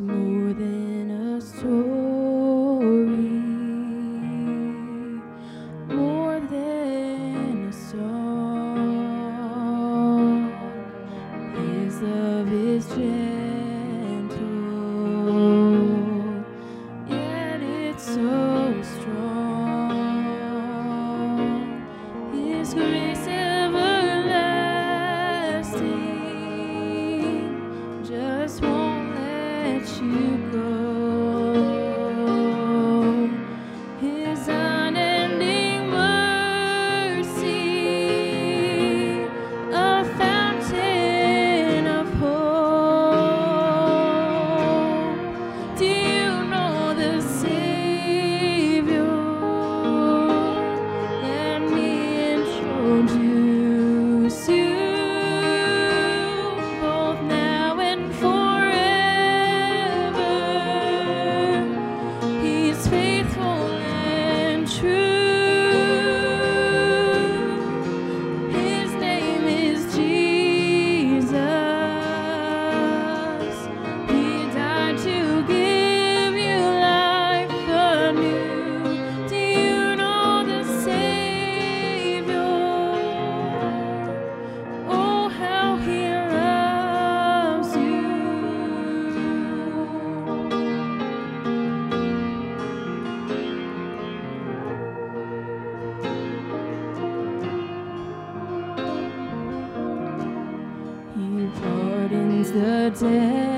more than. the day.